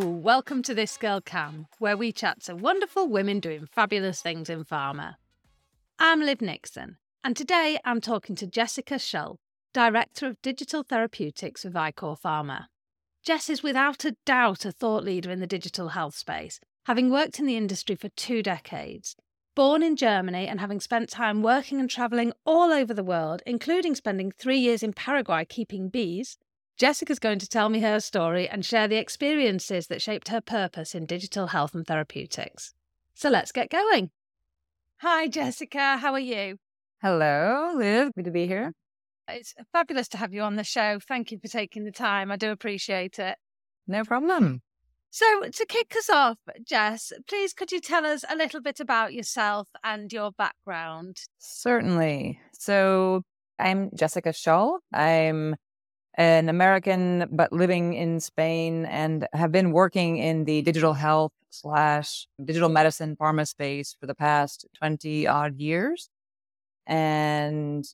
welcome to This Girl KAM, where we chat to wonderful women doing fabulous things in pharma. I'm Liv Nixon, and today I'm talking to Jessica Shull, Director of Digital Therapeutics for Vicore Pharma. Jess is without a doubt a thought leader in the digital health space, having worked in the industry for two decades. Born in Germany and having spent time working and travelling all over the world, including spending three years in Paraguay keeping bees, Jessica's going to tell me her story and share the experiences that shaped her purpose in digital health and therapeutics. So let's get going. Hi, Jessica. How are you? Hello, Liv. Good to be here. It's fabulous to have you on the show. Thank you for taking the time. I do appreciate it. No problem. So, to kick us off, Jess, please could you tell us a little bit about yourself and your background? Certainly. So, I'm Jessica Shull. I'm an American, but living in Spain and have been working in the digital health slash digital medicine pharma space for the past 20 odd years. And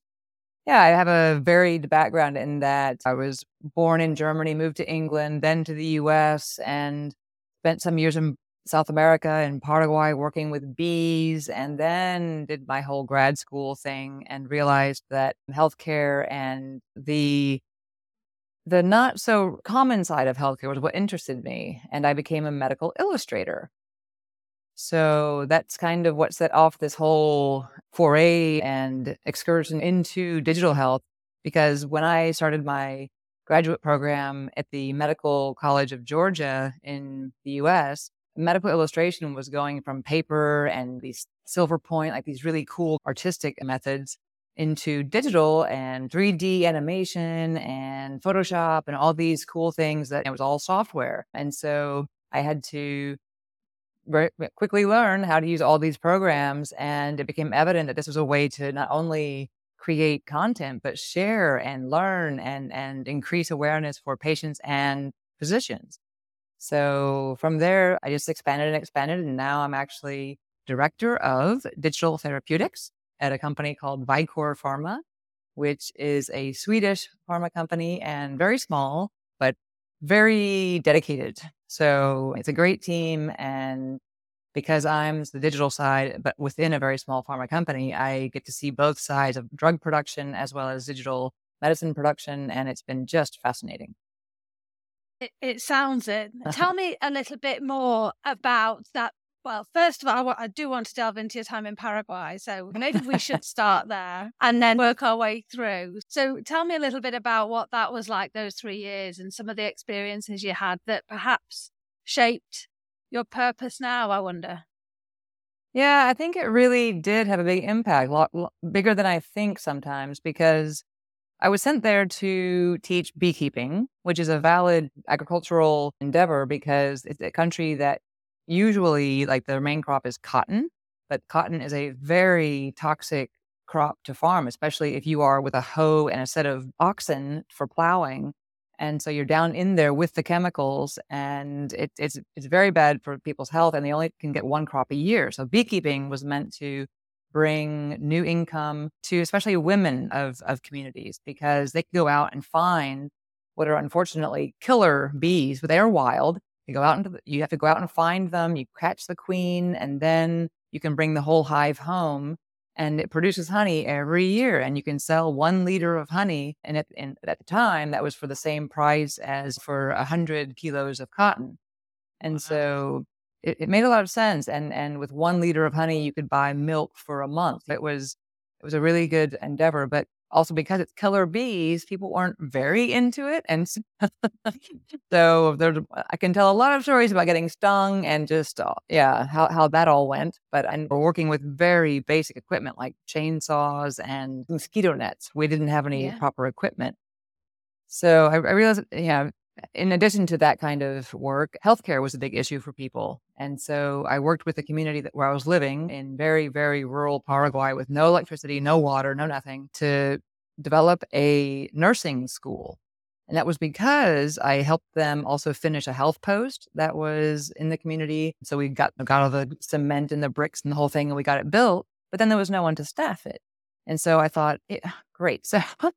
yeah, I have a varied background in that I was born in Germany, moved to England, then to the US, and spent some years in South America and Paraguay working with bees, and then did my whole grad school thing and realized that healthcare and the the not so common side of healthcare was what interested me, and I became a medical illustrator. So that's kind of what set off this whole foray and excursion into digital health. Because when I started my graduate program at the Medical College of Georgia in the US, medical illustration was going from paper and these silver point, like these really cool artistic methods, into digital and 3D animation and Photoshop and all these cool things that it was all software. And so I had to very quickly learn how to use all these programs. And it became evident that this was a way to not only create content, but share and learn and, and increase awareness for patients and physicians. So from there, I just expanded and expanded. And now I'm actually director of digital therapeutics at a company called Vicore Pharma, which is a Swedish pharma company and very small, but very dedicated. So it's a great team. And because I'm the digital side, but within a very small pharma company, I get to see both sides of drug production as well as digital medicine production. And it's been just fascinating. It, it sounds it. Tell me a little bit more about that well, first of all, I do want to delve into your time in Paraguay. So maybe we should start there and then work our way through. So tell me a little bit about what that was like those three years and some of the experiences you had that perhaps shaped your purpose now, I wonder. Yeah, I think it really did have a big impact, a lot, lot bigger than I think sometimes, because I was sent there to teach beekeeping, which is a valid agricultural endeavor because it's a country that usually like their main crop is cotton, but cotton is a very toxic crop to farm, especially if you are with a hoe and a set of oxen for plowing. And so you're down in there with the chemicals, and it, it's it's very bad for people's health. And they only can get one crop a year. So beekeeping was meant to bring new income to especially women of of communities because they can go out and find what are unfortunately killer bees, but they are wild you go out into the, you have to go out and find them. You catch the queen, and then you can bring the whole hive home. And it produces honey every year, and you can sell one liter of honey. And at, and at the time, that was for the same price as for a hundred kilos of cotton. And wow. so it, it made a lot of sense. And and with one liter of honey, you could buy milk for a month. It was it was a really good endeavor. But also because it's killer bees, people weren't very into it. And so there, I can tell a lot of stories about getting stung and just, uh, yeah, how, how that all went. But I'm working with very basic equipment like chainsaws and mosquito nets. We didn't have any yeah. proper equipment. So I, I realized, yeah, in addition to that kind of work, healthcare was a big issue for people. And so I worked with the community that, where I was living in very, very rural Paraguay with no electricity, no water, no nothing to develop a nursing school. And that was because I helped them also finish a health post that was in the community. So we got, got all the cement and the bricks and the whole thing and we got it built, but then there was no one to staff it. And so I thought, yeah, great. So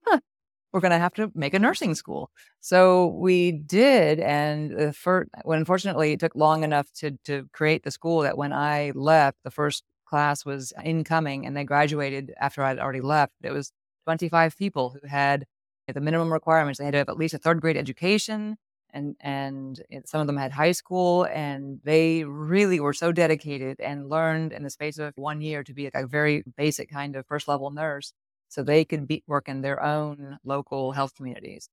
we're going to have to make a nursing school. So we did. And first, well, unfortunately, it took long enough to, to create the school that when I left, the first class was incoming and they graduated after I'd already left. It was 25 people who had the minimum requirements. They had to have at least a third grade education. And, and some of them had high school and they really were so dedicated and learned in the space of one year to be a very basic kind of first level nurse so they could be, work in their own local health communities.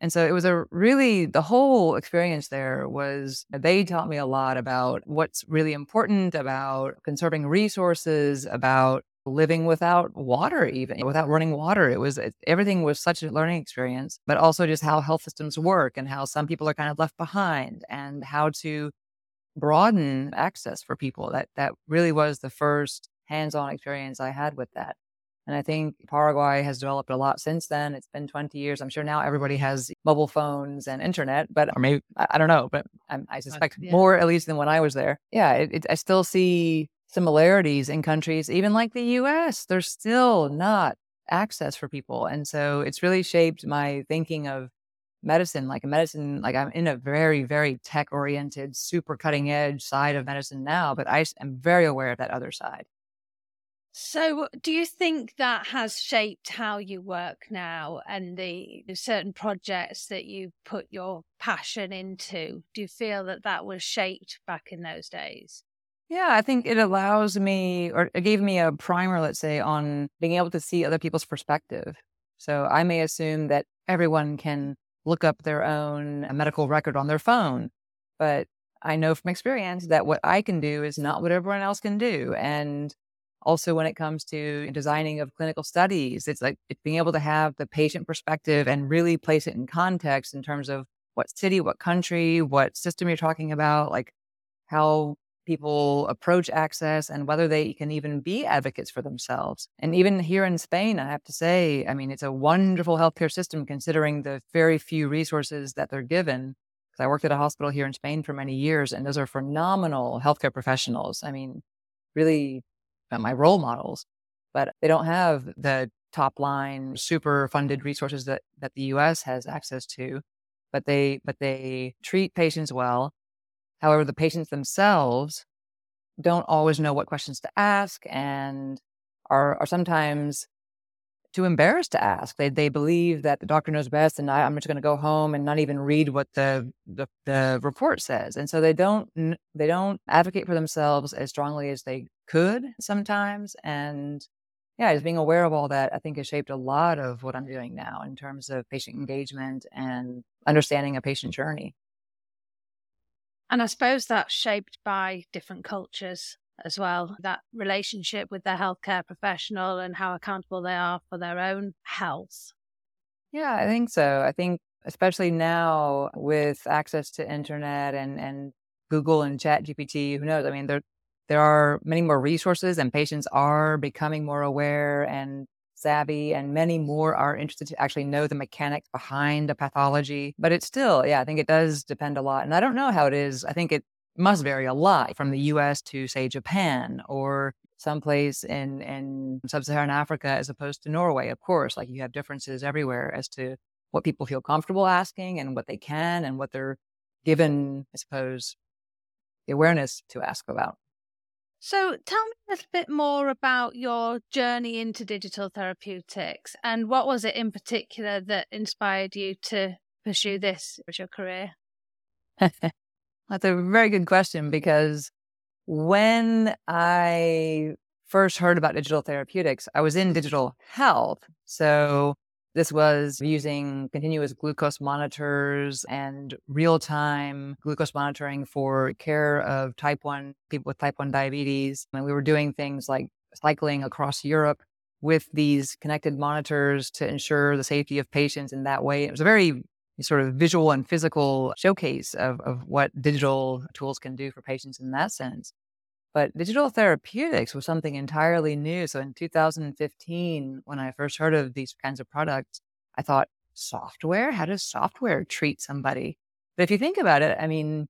And so it was a really, the whole experience there was, they taught me a lot about what's really important about conserving resources, about living without water, even without running water. It was, it, everything was such a learning experience, but also just how health systems work and how some people are kind of left behind and how to broaden access for people. That, that really was the first hands on experience I had with that. And I think Paraguay has developed a lot since then. It's been 20 years. I'm sure now everybody has mobile phones and internet, but or maybe I don't know, but I, I suspect yeah. more at least than when I was there. Yeah, it, it, I still see similarities in countries, even like the U.S. There's still not access for people, and so it's really shaped my thinking of medicine. Like a medicine, like I'm in a very, very tech oriented, super cutting edge side of medicine now, but I am very aware of that other side. So, do you think that has shaped how you work now and the, the, certain projects that you put your passion into? Do you feel that that was shaped back in those days? Yeah, I think it allows me, or it gave me a primer, let's say, on being able to see other people's perspective. So, I may assume that everyone can look up their own uh, medical record on their phone, but I know from experience that what I can do is not what everyone else can do. And also when it comes to designing of clinical studies it's like it's being able to have the patient perspective and really place it in context in terms of what city what country what system you're talking about like how people approach access and whether they can even be advocates for themselves and even here in spain i have to say i mean it's a wonderful healthcare system considering the very few resources that they're given because i worked at a hospital here in spain for many years and those are phenomenal healthcare professionals i mean really uh, my role models, but they don't have the top line super funded resources that, that the US has access to. But they but they treat patients well. However, the patients themselves don't always know what questions to ask and are are sometimes too embarrassed to ask. They they believe that the doctor knows best, and I, am just going to go home and not even read what the, the, the report says. And so they don't they don't advocate for themselves as strongly as they could sometimes. And yeah, just being aware of all that, I think has shaped a lot of what I'm doing now in terms of patient engagement and understanding a patient journey. And I suppose that's shaped by different cultures as well, that relationship with their healthcare professional and how accountable they are for their own health. Yeah, I think so. I think especially now with access to internet and, and Google and Chat GPT, who knows? I mean, there there are many more resources and patients are becoming more aware and savvy and many more are interested to actually know the mechanics behind a pathology. But it's still, yeah, I think it does depend a lot. And I don't know how it is. I think it must vary a lot from the US to, say, Japan or someplace in, in sub Saharan Africa as opposed to Norway. Of course, like you have differences everywhere as to what people feel comfortable asking and what they can and what they're given, I suppose, the awareness to ask about. So, tell me a little bit more about your journey into digital therapeutics and what was it in particular that inspired you to pursue this as your career? That's a very good question because when I first heard about digital therapeutics, I was in digital health. So this was using continuous glucose monitors and real time glucose monitoring for care of type 1 people with type 1 diabetes. And we were doing things like cycling across Europe with these connected monitors to ensure the safety of patients in that way. It was a very sort of visual and physical showcase of, of what digital tools can do for patients in that sense. But digital therapeutics was something entirely new. So in 2015, when I first heard of these kinds of products, I thought, software? How does software treat somebody? But if you think about it, I mean,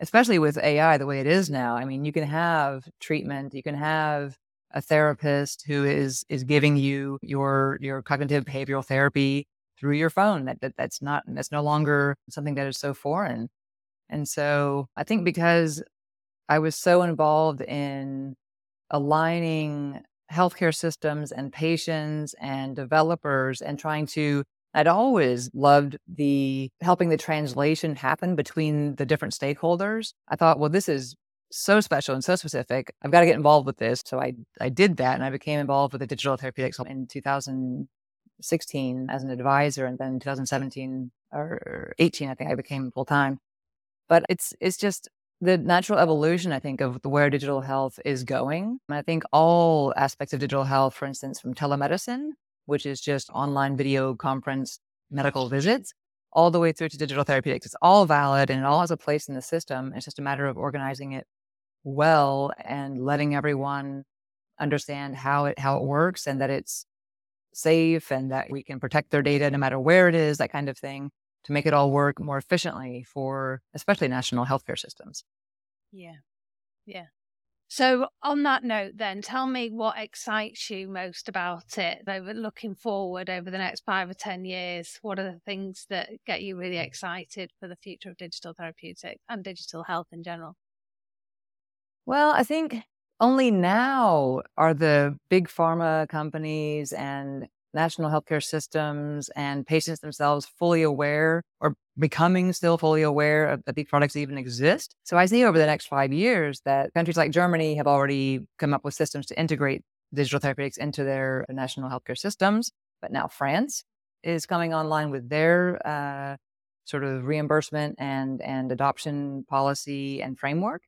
especially with AI the way it is now, I mean, you can have treatment, you can have a therapist who is is giving you your your cognitive behavioral therapy through your phone. That, that that's not that's no longer something that is so foreign. And so I think because I was so involved in aligning healthcare systems and patients and developers and trying to I'd always loved the helping the translation happen between the different stakeholders. I thought, well, this is so special and so specific. I've got to get involved with this. So I I did that and I became involved with the digital therapeutics in 2016 as an advisor and then 2017 or 18 I think I became full time. But it's it's just the natural evolution, I think, of where digital health is going. I think all aspects of digital health, for instance, from telemedicine, which is just online video conference medical visits, all the way through to digital therapeutics. It's all valid and it all has a place in the system. It's just a matter of organizing it well and letting everyone understand how it how it works and that it's safe and that we can protect their data no matter where it is, that kind of thing to make it all work more efficiently for especially national healthcare systems. Yeah. Yeah. So, on that note, then, tell me what excites you most about it over looking forward over the next five or 10 years. What are the things that get you really excited for the future of digital therapeutics and digital health in general? Well, I think only now are the big pharma companies and national healthcare systems and patients themselves fully aware or becoming still fully aware of, that these products even exist. So I see over the next five years that countries like Germany have already come up with systems to integrate digital therapeutics into their national healthcare systems. But now France is coming online with their uh, sort of reimbursement and and adoption policy and framework.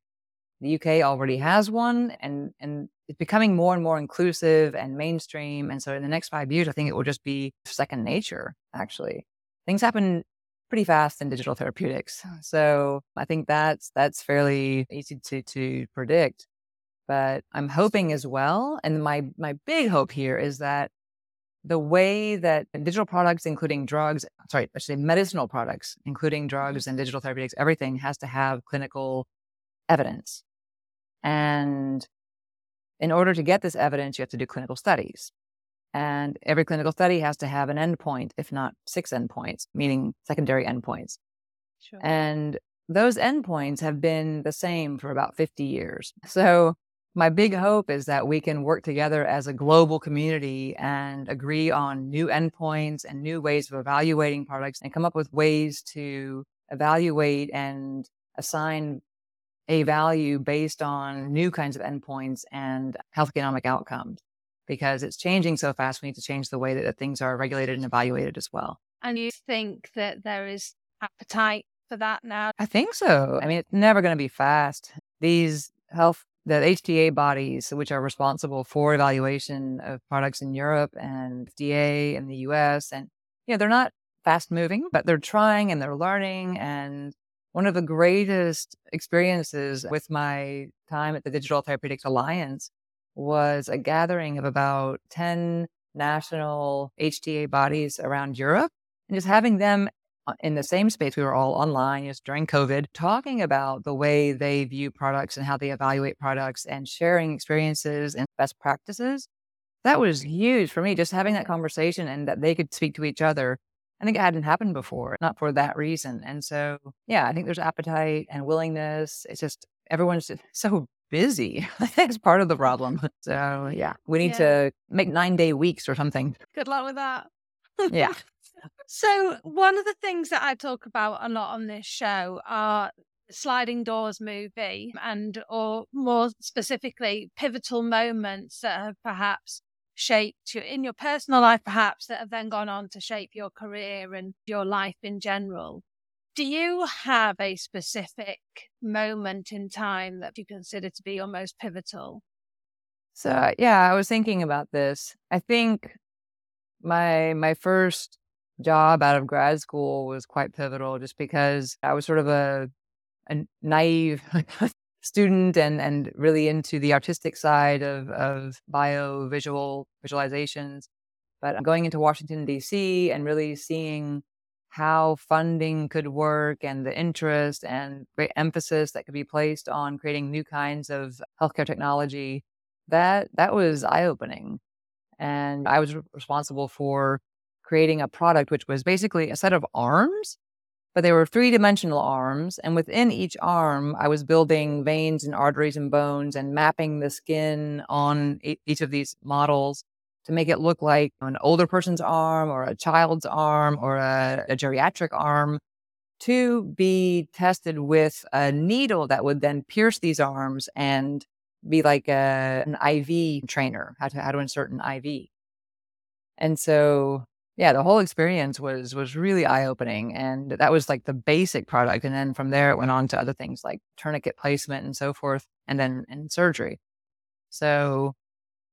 The UK already has one, and and it's becoming more and more inclusive and mainstream. And so in the next five years, I think it will just be second nature, actually. Things happen pretty fast in digital therapeutics. Hmm. So I think that's that's fairly easy to to predict. But I'm hoping as well, and my my big hope here is that the way that digital products, including drugs, sorry, I should say medicinal products, including mm-hmm. drugs and digital therapeutics, everything has to have clinical evidence. And in order to get this evidence, you have to do clinical studies. And every clinical study has to have an endpoint, if not six endpoints, meaning secondary endpoints. Sure. And those endpoints have been the same for about 50 years. So, my big hope is that we can work together as a global community and agree on new endpoints and new ways of evaluating products and come up with ways to evaluate and assign a value based on new kinds of endpoints and health economic outcomes because it's changing so fast. We need to change the way that things are regulated and evaluated as well. And you think that there is appetite for that now? I think so. I mean, it's never going to be fast. These health, the HTA bodies, which are responsible for evaluation of products in Europe and FDA in the US, and you know, they're not fast moving, but they're trying and they're learning and one of the greatest experiences with my time at the Digital Therapeutics Alliance was a gathering of about 10 national HTA bodies around Europe and just having them uh, in the same space. We were all online just during COVID, talking about the way they view products and how they evaluate products and sharing experiences and best practices. That was huge for me, just having that conversation and that they could speak to each other I think it hadn't happened before, not for that reason. And so, yeah, I think there's appetite and willingness. It's just everyone's so busy. That's part of the problem. So, yeah, we need yeah. to make nine day weeks or something. Good luck with that. yeah. So, one of the things that I talk about a lot on this show are sliding doors movie and or more specifically pivotal moments that have perhaps shaped you in your personal life, perhaps, that have then gone on to shape your career and your life in general. Do you have a specific moment in time that you consider to be your most pivotal? So, uh, yeah, I was thinking about this. I think my my first job out of grad school was quite pivotal just because I was sort of a a naive student and and really into the artistic side of of bio visual visualizations but going into washington d.c and really seeing how funding could work and the interest and great emphasis that could be placed on creating new kinds of healthcare technology that that was eye opening. And I was responsible for creating a product which was basically a set of arms, but they were three dimensional arms. And within each arm, I was building veins and arteries and bones and mapping the skin on each of these models to make it look like an older person's arm or a child's arm or a, a geriatric arm to be tested with a needle that would then pierce these arms and be like a, an IV trainer, how to how to insert an IV. And so yeah, the whole experience was was really eye opening, and that was like the basic product. And then from there, it went on to other things like tourniquet placement and so forth, and then in surgery. So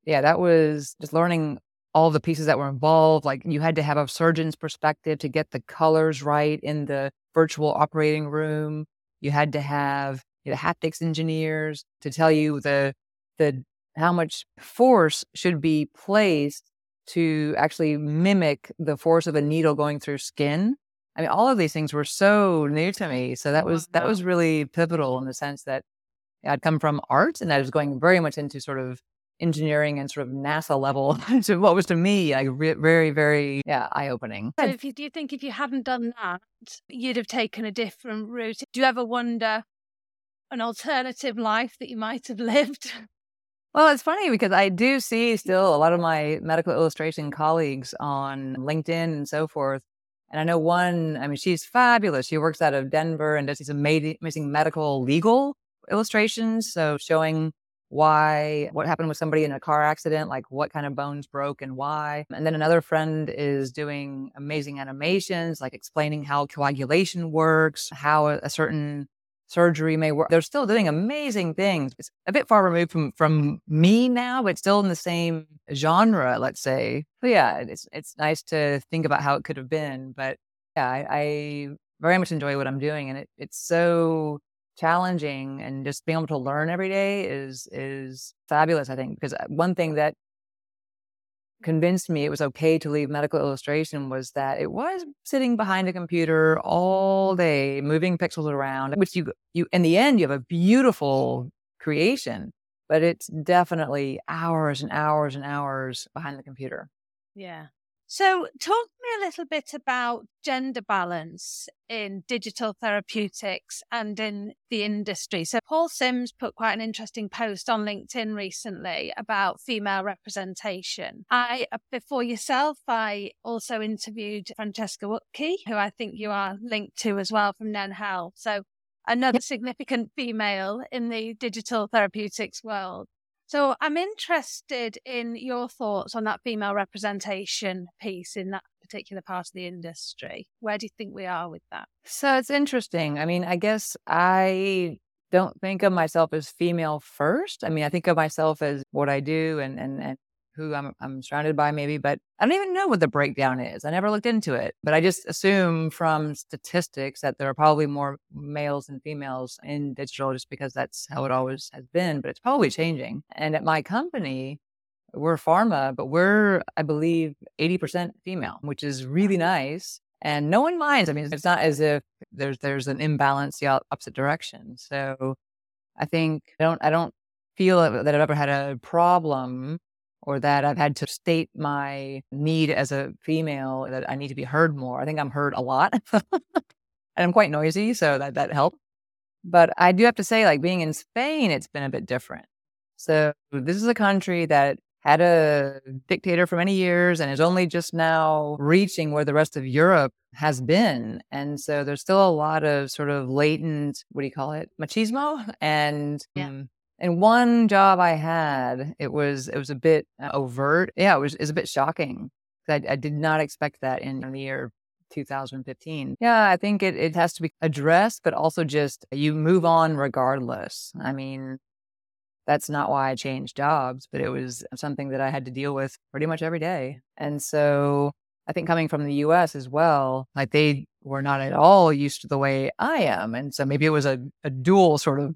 yeah, that was just learning all the pieces that were involved. Like you had to have a surgeon's perspective to get the colors right in the virtual operating room. You had to have the haptics engineers to tell you the the how much force should be placed to actually mimic the force of a needle going through skin. I mean, all of these things were so new to me. So that was that uh-huh. was really pivotal in the sense that I'd come from art and I was going very much into sort of engineering and sort of NASA level to what was to me like re- very, very yeah eye opening. So, if you, do you think if you hadn't done that, you'd have taken a different route? Do you ever wonder an alternative life that you might have lived? Well, it's funny because I do see still a lot of my medical illustration colleagues on LinkedIn and so forth. And I know one, I mean, she's fabulous. She works out of Denver and does these amazing, medical legal illustrations. So showing why, what happened with somebody in a car accident, like what kind of bones broke and why. And then another friend is doing amazing animations, like explaining how coagulation works, how a certain surgery may work. They're still doing amazing things. It's a bit far removed from from me now, but still in the same genre, let's say. But yeah, it's it's nice to think about how it could have been. But yeah, I, I very much enjoy what I'm doing, and it, it's so challenging and just being able to learn every day is is fabulous i think because uh, one thing that convinced me it was okay to leave medical illustration was that it was sitting behind a computer all day moving pixels around which you you in the end you have a beautiful creation but it's definitely hours and hours and hours behind the computer. Yeah so, talk me a little bit about gender balance in digital therapeutics and in the industry. So, Paul Sims put quite an interesting post on LinkedIn recently about female representation. I, uh, before yourself, I also interviewed Francesca Wuttke, who I think you are linked to as well from Nen Health. So, another significant female in the digital therapeutics world. So I'm interested in your thoughts on that female representation piece in that particular part of the industry. Where do you think we are with that? So it's interesting. I mean, I guess I don't think of myself as female first. I mean, I think of myself as what I do and and and who I'm, I'm surrounded by, maybe, but I don't even know what the breakdown is. I never looked into it, but I just assume from statistics that there are probably more males than females in digital just because that's how it always has been, but it's probably changing. And at my company, we're pharma, but we're, I believe, 80% female, which is really nice. And no one minds. I mean, it's not as if there's there's an imbalance the opposite direction. So I think I don't I don't feel that I've ever had a problem or that I've had to state my need as a female that I need to be heard more. I think I'm heard a lot. and I'm quite noisy, so that that helped. But I do have to say, like being in Spain, it's been a bit different. So this is a country that had a dictator for many years and is only just now reaching where the rest of Europe has been. And so there's still a lot of sort of latent, what do you call it, machismo and yeah. um, and one job I had, it was it was a bit uh, overt. Yeah, it was it was a bit shocking. I, I did not expect that in the year 2015. Yeah, I think it, it has to be addressed, but also just you move on regardless. I mean, that's not why I changed jobs, but it was something that I had to deal with pretty much every day. And so I think coming from the US as well, like they were not at all used to the way I am. And so maybe it was a, a dual sort of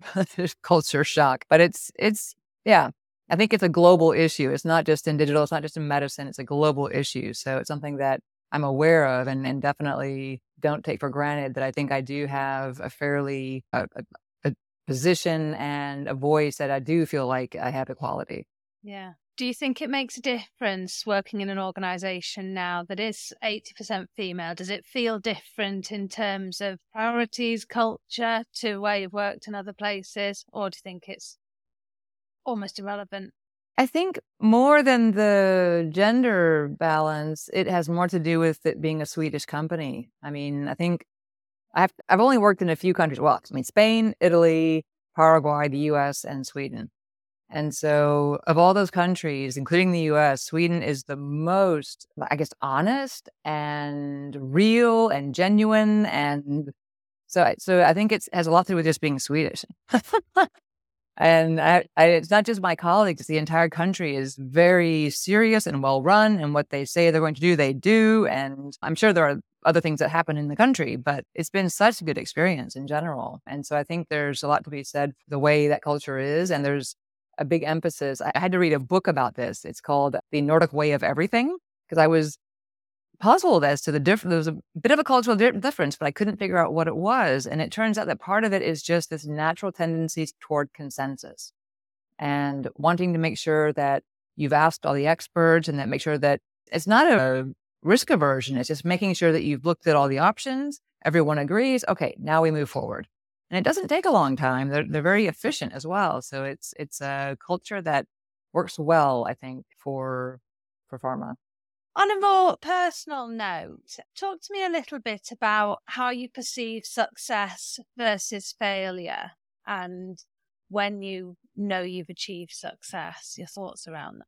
culture shock. But it's it's yeah. I think it's a global issue. It's not just in digital, it's not just in medicine, it's a global issue. So it's something that I'm aware of and, and definitely don't take for granted that I think I do have a fairly a, a, a position and a voice that I do feel like I have equality. Yeah. Do you think it makes a difference working in an organization now that is 80% female? Does it feel different in terms of priorities, culture to where you've worked in other places? Or do you think it's almost irrelevant? I think more than the gender balance, it has more to do with it being a Swedish company. I mean, I think I've I've only worked in a few countries. Well, I mean, Spain, Italy, Paraguay, the U.S., and Sweden. And so, of all those countries, including the US, Sweden is the most, I guess, honest and real and genuine. And so, so I think it has a lot to do with just being Swedish. and I, I, it's not just my colleagues, the entire country is very serious and well run. And what they say they're going to do, they do. And I'm sure there are other things that happen in the country, but it's been such a good experience in general. And so I think there's a lot to be said for the way that culture is. And there's a big emphasis. I had to read a book about this. It's called The Nordic Way of Everything because I was puzzled as to the difference. There was a bit of a cultural di- difference, but I couldn't figure out what it was. And it turns out that part of it is just this natural tendency toward consensus and wanting to make sure that you've asked all the experts and that make sure that it's not a risk aversion. It's just making sure that you've looked at all the options. Everyone agrees. Okay, now we move forward and it doesn't take a long time. They're they're very efficient as well. So it's it's a culture that works well, I think, for for pharma. On a more personal note, talk to me a little bit about how you perceive success versus failure and when you know you've achieved success, your thoughts around that.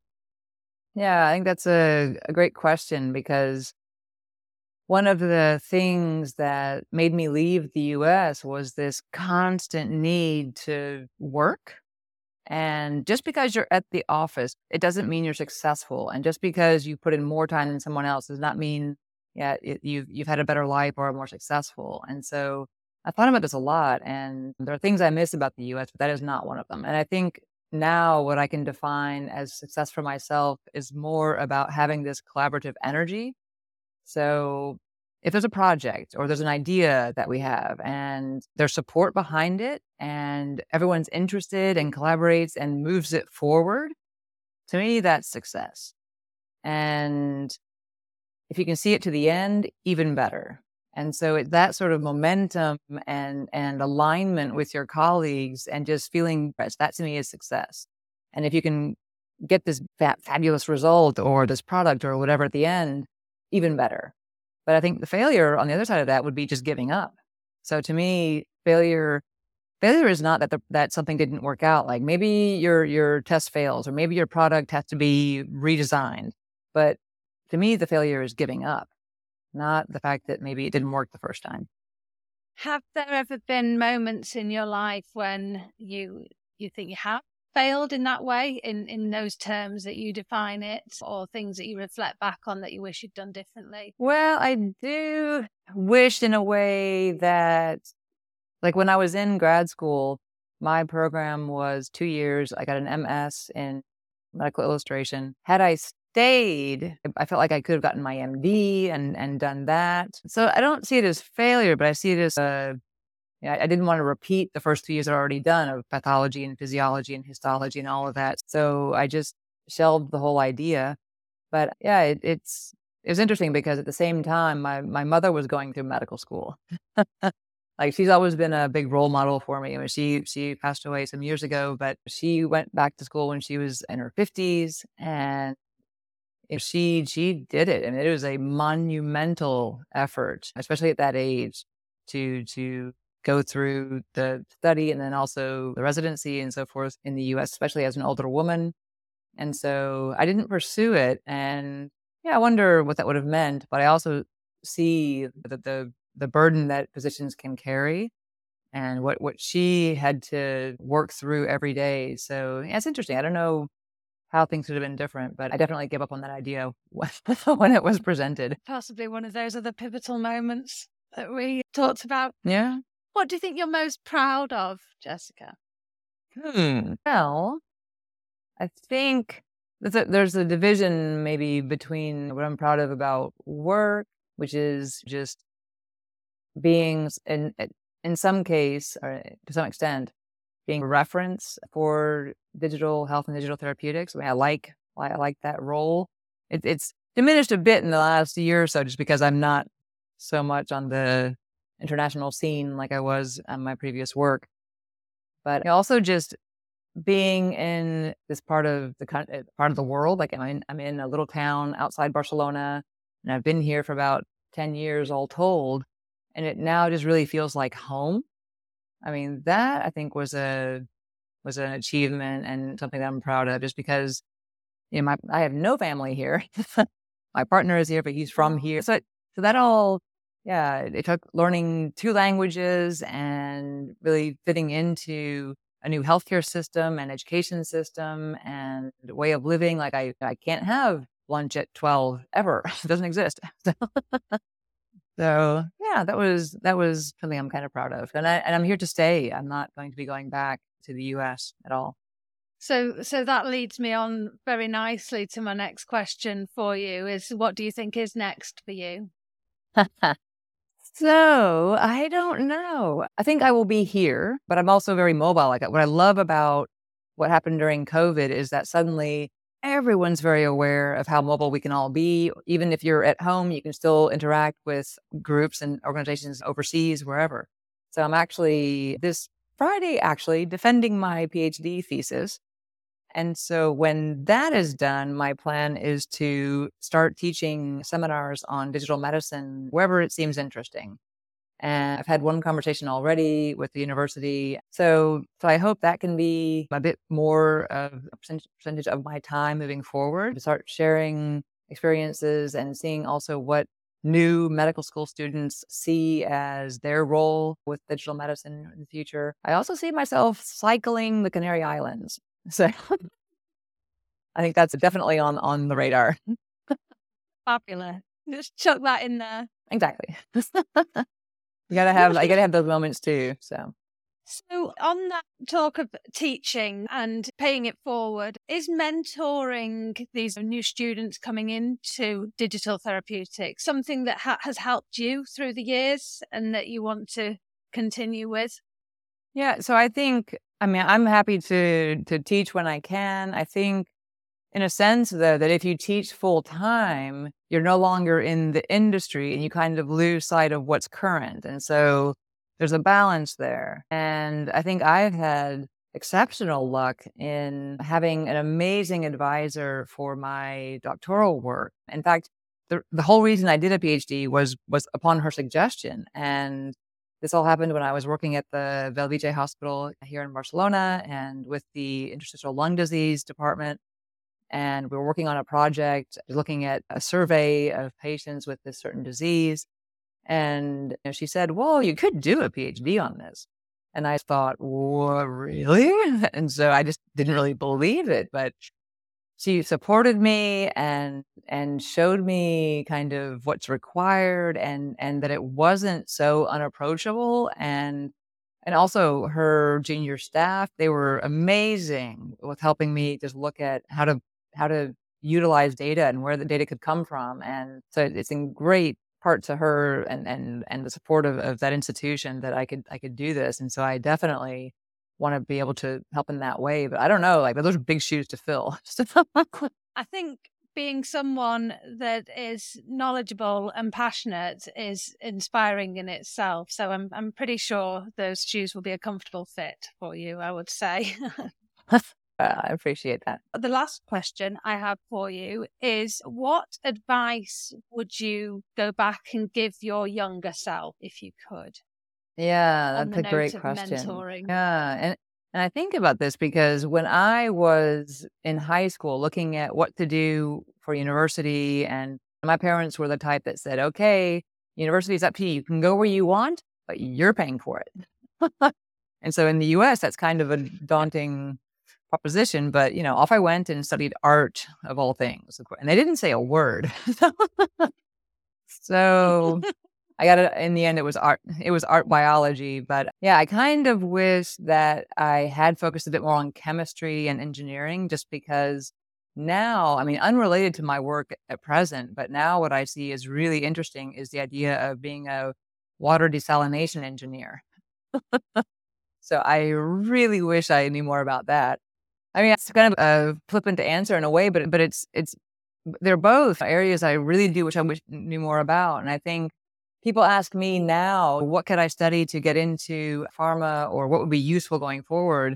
Yeah, I think that's a, a great question because one of the things that made me leave the US was this constant need to work. And just because you're at the office, it doesn't mean you're successful. And just because you put in more time than someone else does not mean, yeah, it, you've, you've had a better life or are more successful. And so I thought about this a lot. And there are things I miss about the US, but that is not one of them. And I think now what I can define as success for myself is more about having this collaborative energy so if there's a project or there's an idea that we have and there's support behind it and everyone's interested and collaborates and moves it forward, to me, that's success. And if you can see it to the end, even better. And so it, that sort of momentum and, and alignment with your colleagues and just feeling that to me is success. And if you can get this fabulous result or this product or whatever at the end, even better. But I think the failure on the other side of that would be just giving up. So to me, failure failure is not that the, that something didn't work out. Like maybe your your test fails, or maybe your product has to be redesigned. But to me, the failure is giving up, not the fact that maybe it didn't work the first time. Have there ever been moments in your life when you you think you have failed in that way, in, in those terms that you define it, or things that you reflect back on that you wish you'd done differently? Well, I do wish in a way that, like when I was in grad school, my program was two years. I got an MS in medical illustration. Had I stayed, I felt like I could have gotten my MD and and done that. So I don't see it as failure, but I see it as a I didn't want to repeat the first two years I'd already done of pathology and physiology and histology and all of that. So I just shelved the whole idea. But yeah, it, it's it was interesting because at the same time, my my mother was going through medical school. like she's always been a big role model for me. I mean, she she passed away some years ago, but she went back to school when she was in her fifties, and she she did it, and it was a monumental effort, especially at that age, to to go through the study and then also the residency and so forth in the US, especially as an older woman. And so I didn't pursue it. And yeah, I wonder what that would have meant. But I also see that the the burden that physicians can carry and what, what she had to work through every day. So yeah, it's interesting. I don't know how things would have been different, but I definitely gave up on that idea when it was presented. Possibly one of those other pivotal moments that we talked about. Yeah. What do you think you're most proud of, Jessica? Hmm. Well, I think there's a, there's a division maybe between what I'm proud of about work, which is just being in in some case or to some extent being a reference for digital health and digital therapeutics. I mean, I like I like that role. It, it's diminished a bit in the last year or so, just because I'm not so much on the international scene like I was on my previous work. But also just being in this part of the eh, part of the world, like I'm in, I'm in a little town outside Barcelona, and I've been here for about ten years, all told, and it now just really feels like home. I mean, that I think was a was an achievement and something that I'm proud of, just because you know my I have no family here. my partner is here, but he's from here, so so that all yeah, it took learning two languages and really fitting into a new healthcare system and education system and way of living. Like I, I can't have lunch at 12 ever. It doesn't exist. so yeah, that was, that was something I'm kind of proud of. And I, and I'm here to stay. I'm not going to be going back to the US at all. So, so that leads me on very nicely to my next question for you is what do you think is next for you? So I don't know. I think I will be here, but I'm also very mobile. Like what I love about what happened during COVID is that suddenly everyone's very aware of how mobile we can all be. Even if you're at home, you can still interact with groups and organizations overseas, wherever. So I'm actually this Friday, actually defending my PhD thesis. And so when that is done, my plan is to start teaching seminars on digital medicine wherever it seems interesting. And I've had one conversation already with the university. So, so I hope that can be a bit more of a percentage, of my time moving forward to start sharing experiences and seeing also what new medical school students see as their role with digital medicine in the future. I also see myself cycling the Canary Islands. So I think that's definitely on on the radar. Popular. Just chuck that in there. Exactly. you gotta have I gotta have those moments too. So so, on that talk of teaching and paying it forward, is mentoring these new students coming into digital therapeutics something that ha- has helped you through the years and that you want to continue with? Yeah, so I think I mean I'm happy to to teach when I can. I think in a sense though that if you teach full time, you're no longer in the industry and you kind of lose sight of what's current. And so there's a balance there. And I think I've had exceptional luck in having an amazing advisor for my doctoral work. In fact, the, the whole reason I did a PhD was was upon her suggestion. And this all happened when I was working at the Bellvitge Hospital here in Barcelona and with the interstitial lung disease department. And we were working on a project looking at a survey of patients with this certain disease. And you know, she said, Well, you could do a PhD on this. And I thought, really? And so I just didn't really believe it. But she supported me and and showed me kind of what's required and and that it wasn't so unapproachable and and also her junior staff they were amazing with helping me just look at how to how to utilize data and where the data could come from. And so it's in great part to her and and and the support of, of that institution that I could I could do this. And so I definitely want to be able to help in that way. But I don't know, like those are big shoes to fill. I think being someone that is knowledgeable and passionate is inspiring in itself. So I'm I'm pretty sure those shoes will be a comfortable fit for you, I would say. Uh, I appreciate that. The last question I have for you is what advice would you go back and give your younger self if you could? Yeah, that's a great question. Mentoring. Yeah. And and I think about this because when I was in high school looking at what to do for university and my parents were the type that said, "Okay, university is up to you. You can go where you want, but you're paying for it." and so in the US that's kind of a daunting proposition, but you know, off I went and studied art of all things. And they didn't say a word. so I got it in the end it was art it was art biology, but yeah, I kind of wish that I had focused a bit more on chemistry and engineering just because now, I mean, unrelated to my work at present, but now what I see is really interesting is the idea of being a water desalination engineer. So I really wish I knew more about that. I mean, it's kind of a flippant answer in a way, but but it's it's they're both areas I really do wish I wish knew more about. And I think people ask me now, what could I study to get into pharma or what would be useful going forward?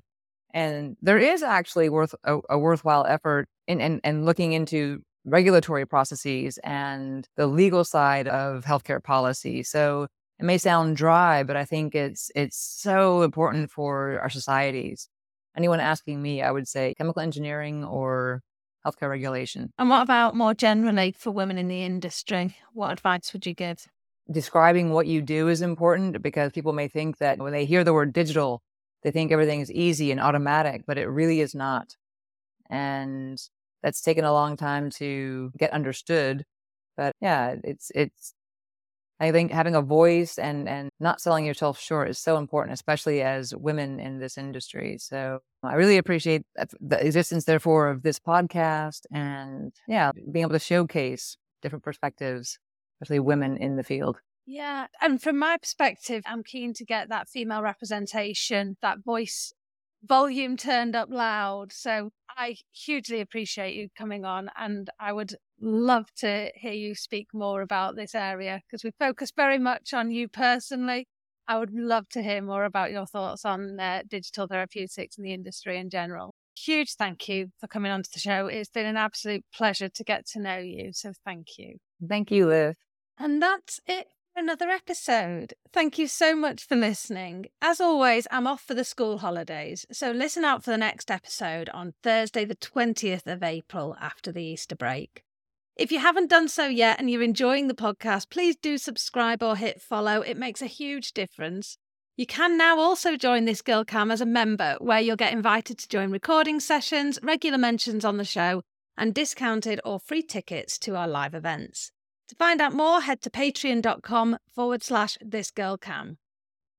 And there is actually worth a, a worthwhile effort in, in, in looking into regulatory processes and the legal side of healthcare policy. So it may sound dry, but I think it's it's so important for our societies. Anyone asking me, I would say chemical engineering or healthcare regulation. And what about more generally for women in the industry? What advice would you give? Describing what you do is important because people may think that when they hear the word digital, they think everything is easy and automatic, but it really is not. And that's taken a long time to get understood. But yeah, it's it's I think having a voice and and not selling yourself short is so important, especially as women in this industry. So I really appreciate the existence, therefore, of this podcast, and yeah, being able to showcase different perspectives, especially women in the field. Yeah, and from my perspective, I'm keen to get that female representation, that voice volume turned up loud. So I hugely appreciate you coming on, and I would love to hear you speak more about this area because we focus very much on you personally. I would love to hear more about your thoughts on uh, digital therapeutics and the industry in general. Huge thank you for coming onto the show. It's been an absolute pleasure to get to know you. So thank you. Thank you, Liv. And that's it for another episode. Thank you so much for listening. As always, I'm off for the school holidays, so listen out for the next episode on Thursday, the 20th of April after the Easter break. If you haven't done so yet and you're enjoying the podcast, please do subscribe or hit follow. It makes a huge difference. You can now also join this Girl KAM as a member, where you'll get invited to join recording sessions, regular mentions on the show, and discounted or free tickets to our live events. To find out more, head to patreon.com forward slash thisgirlkam.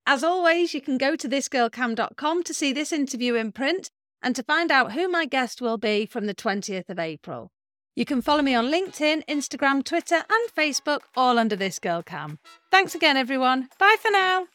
As always, you can go to thisgirlkam.com to see this interview in print and to find out who my guest will be from the 20th of April. You can follow me on LinkedIn, Instagram, Twitter, and Facebook, all under This Girl KAM. Thanks again, everyone. Bye for now.